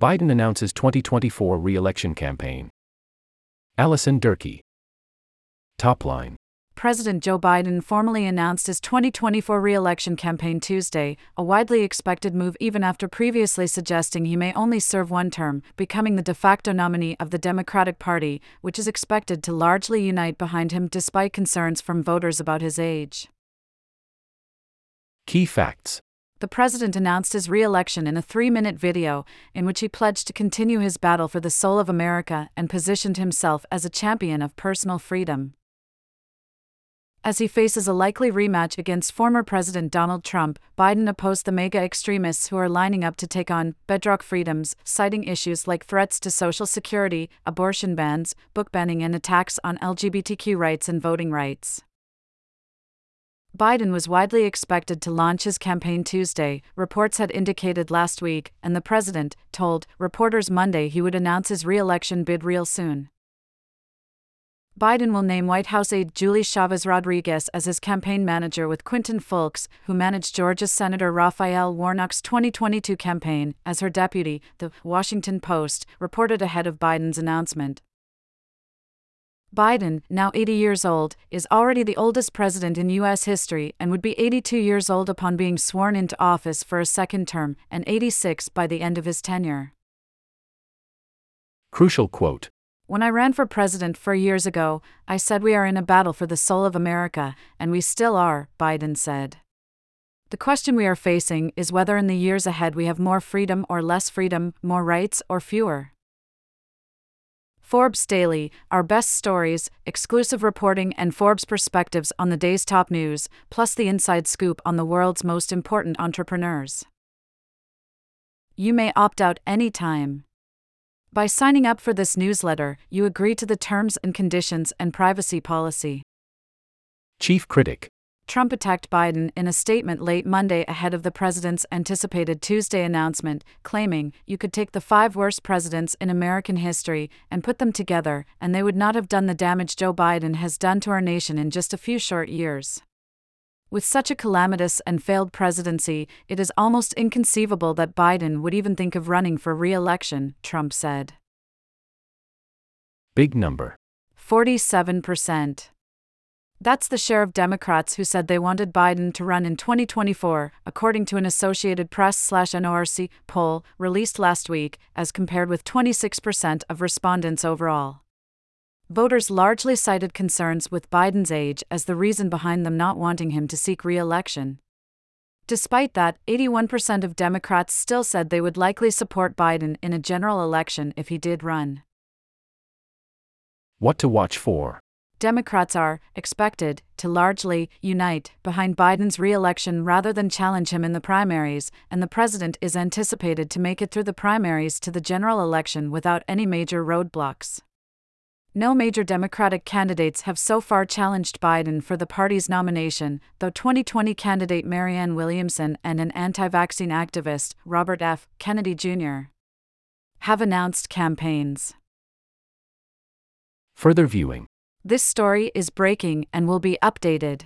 Biden announces 2024 re election campaign. Alison Durkee. Top line. President Joe Biden formally announced his 2024 re election campaign Tuesday, a widely expected move even after previously suggesting he may only serve one term, becoming the de facto nominee of the Democratic Party, which is expected to largely unite behind him despite concerns from voters about his age. Key facts the president announced his re election in a three minute video in which he pledged to continue his battle for the soul of America and positioned himself as a champion of personal freedom. As he faces a likely rematch against former President Donald Trump, Biden opposed the MAGA extremists who are lining up to take on bedrock freedoms, citing issues like threats to Social Security, abortion bans, book banning, and attacks on LGBTQ rights and voting rights. Biden was widely expected to launch his campaign Tuesday, reports had indicated last week, and the president told reporters Monday he would announce his re election bid real soon. Biden will name White House aide Julie Chavez Rodriguez as his campaign manager with Quentin Fulks, who managed Georgia Senator Raphael Warnock's 2022 campaign, as her deputy, the Washington Post reported ahead of Biden's announcement. Biden, now 80 years old, is already the oldest president in U.S. history and would be 82 years old upon being sworn into office for a second term, and 86 by the end of his tenure. Crucial quote When I ran for president four years ago, I said we are in a battle for the soul of America, and we still are, Biden said. The question we are facing is whether in the years ahead we have more freedom or less freedom, more rights or fewer. Forbes Daily, our best stories, exclusive reporting, and Forbes perspectives on the day's top news, plus the inside scoop on the world's most important entrepreneurs. You may opt out anytime. By signing up for this newsletter, you agree to the terms and conditions and privacy policy. Chief Critic Trump attacked Biden in a statement late Monday ahead of the president's anticipated Tuesday announcement, claiming, You could take the five worst presidents in American history and put them together, and they would not have done the damage Joe Biden has done to our nation in just a few short years. With such a calamitous and failed presidency, it is almost inconceivable that Biden would even think of running for re election, Trump said. Big number 47%. That's the share of Democrats who said they wanted Biden to run in 2024, according to an Associated Press NORC poll released last week, as compared with 26% of respondents overall. Voters largely cited concerns with Biden's age as the reason behind them not wanting him to seek re election. Despite that, 81% of Democrats still said they would likely support Biden in a general election if he did run. What to watch for? Democrats are expected to largely unite behind Biden's re election rather than challenge him in the primaries, and the president is anticipated to make it through the primaries to the general election without any major roadblocks. No major Democratic candidates have so far challenged Biden for the party's nomination, though 2020 candidate Marianne Williamson and an anti vaccine activist, Robert F. Kennedy Jr., have announced campaigns. Further viewing this story is breaking and will be updated.